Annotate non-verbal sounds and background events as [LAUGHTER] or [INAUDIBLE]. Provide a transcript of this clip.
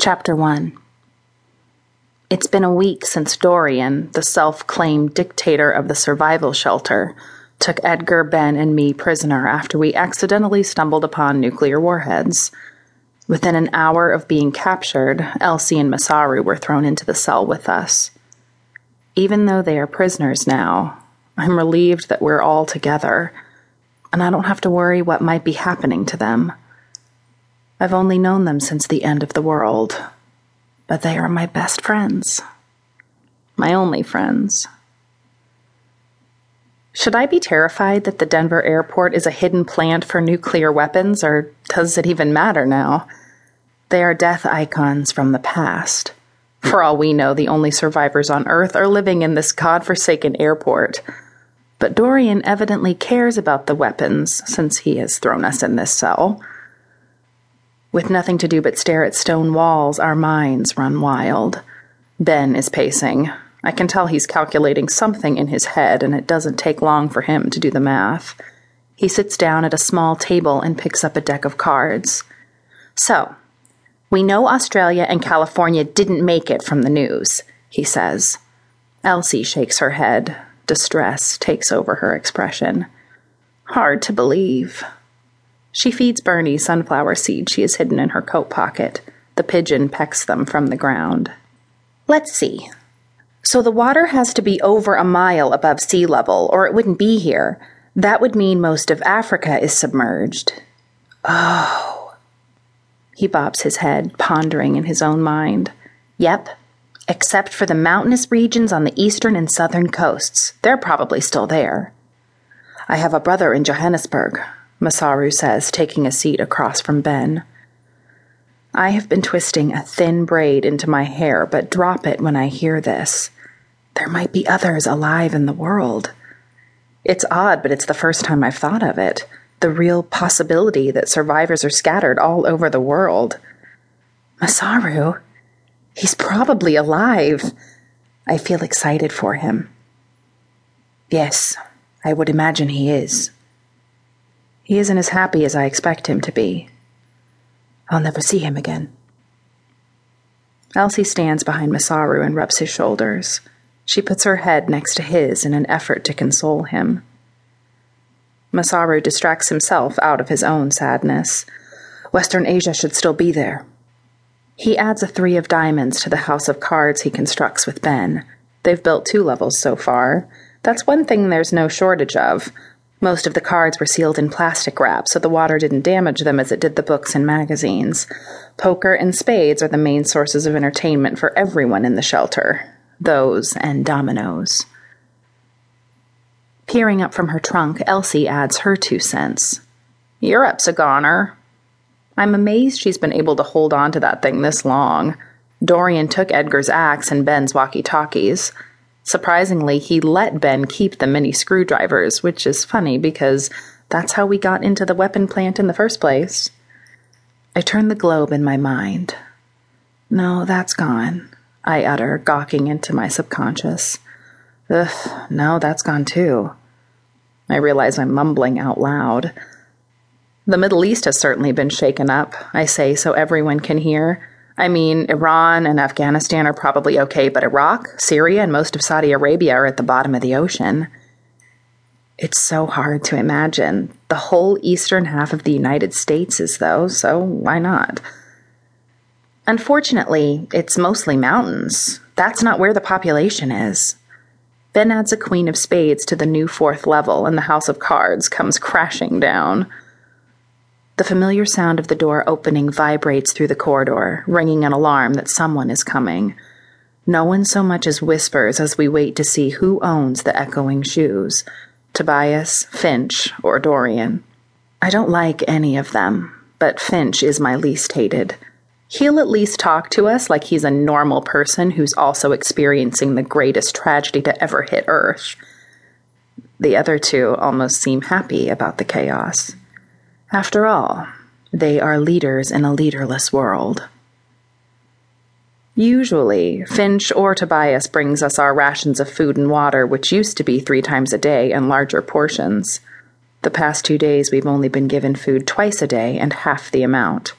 Chapter 1 It's been a week since Dorian, the self claimed dictator of the survival shelter, took Edgar, Ben, and me prisoner after we accidentally stumbled upon nuclear warheads. Within an hour of being captured, Elsie and Masaru were thrown into the cell with us. Even though they are prisoners now, I'm relieved that we're all together, and I don't have to worry what might be happening to them. I've only known them since the end of the world, but they are my best friends. My only friends. Should I be terrified that the Denver airport is a hidden plant for nuclear weapons, or does it even matter now? They are death icons from the past. For all we know, the only survivors on Earth are living in this god-forsaken airport. But Dorian evidently cares about the weapons since he has thrown us in this cell. With nothing to do but stare at stone walls, our minds run wild. Ben is pacing. I can tell he's calculating something in his head, and it doesn't take long for him to do the math. He sits down at a small table and picks up a deck of cards. So, we know Australia and California didn't make it from the news, he says. Elsie shakes her head. Distress takes over her expression. Hard to believe. She feeds Bernie sunflower seeds she has hidden in her coat pocket. The pigeon pecks them from the ground. Let's see. So the water has to be over a mile above sea level, or it wouldn't be here. That would mean most of Africa is submerged. Oh. He bobs his head, pondering in his own mind. Yep, except for the mountainous regions on the eastern and southern coasts. They're probably still there. I have a brother in Johannesburg. Masaru says, taking a seat across from Ben. I have been twisting a thin braid into my hair, but drop it when I hear this. There might be others alive in the world. It's odd, but it's the first time I've thought of it. The real possibility that survivors are scattered all over the world. Masaru? He's probably alive. I feel excited for him. Yes, I would imagine he is. He isn't as happy as I expect him to be. I'll never see him again. Elsie stands behind Masaru and rubs his shoulders. She puts her head next to his in an effort to console him. Masaru distracts himself out of his own sadness. Western Asia should still be there. He adds a three of diamonds to the house of cards he constructs with Ben. They've built two levels so far. That's one thing there's no shortage of most of the cards were sealed in plastic wrap, so the water didn't damage them as it did the books and magazines. Poker and spades are the main sources of entertainment for everyone in the shelter. Those and dominoes. Peering up from her trunk, Elsie adds her two cents. Europe's a goner. I'm amazed she's been able to hold on to that thing this long. Dorian took Edgar's axe and Ben's walkie talkies. Surprisingly, he let Ben keep the mini screwdrivers, which is funny because that's how we got into the weapon plant in the first place. I turn the globe in my mind. No, that's gone, I utter, gawking into my subconscious. Ugh, no, that's gone too. I realize I'm mumbling out loud. The Middle East has certainly been shaken up, I say so everyone can hear. I mean, Iran and Afghanistan are probably okay, but Iraq, Syria, and most of Saudi Arabia are at the bottom of the ocean. It's so hard to imagine. The whole eastern half of the United States is, though, so why not? Unfortunately, it's mostly mountains. That's not where the population is. Ben adds a queen of spades to the new fourth level, and the house of cards comes [LAUGHS] crashing down. The familiar sound of the door opening vibrates through the corridor, ringing an alarm that someone is coming. No one so much as whispers as we wait to see who owns the echoing shoes Tobias, Finch, or Dorian. I don't like any of them, but Finch is my least hated. He'll at least talk to us like he's a normal person who's also experiencing the greatest tragedy to ever hit Earth. The other two almost seem happy about the chaos. After all, they are leaders in a leaderless world. Usually, Finch or Tobias brings us our rations of food and water, which used to be three times a day in larger portions. The past two days, we've only been given food twice a day and half the amount.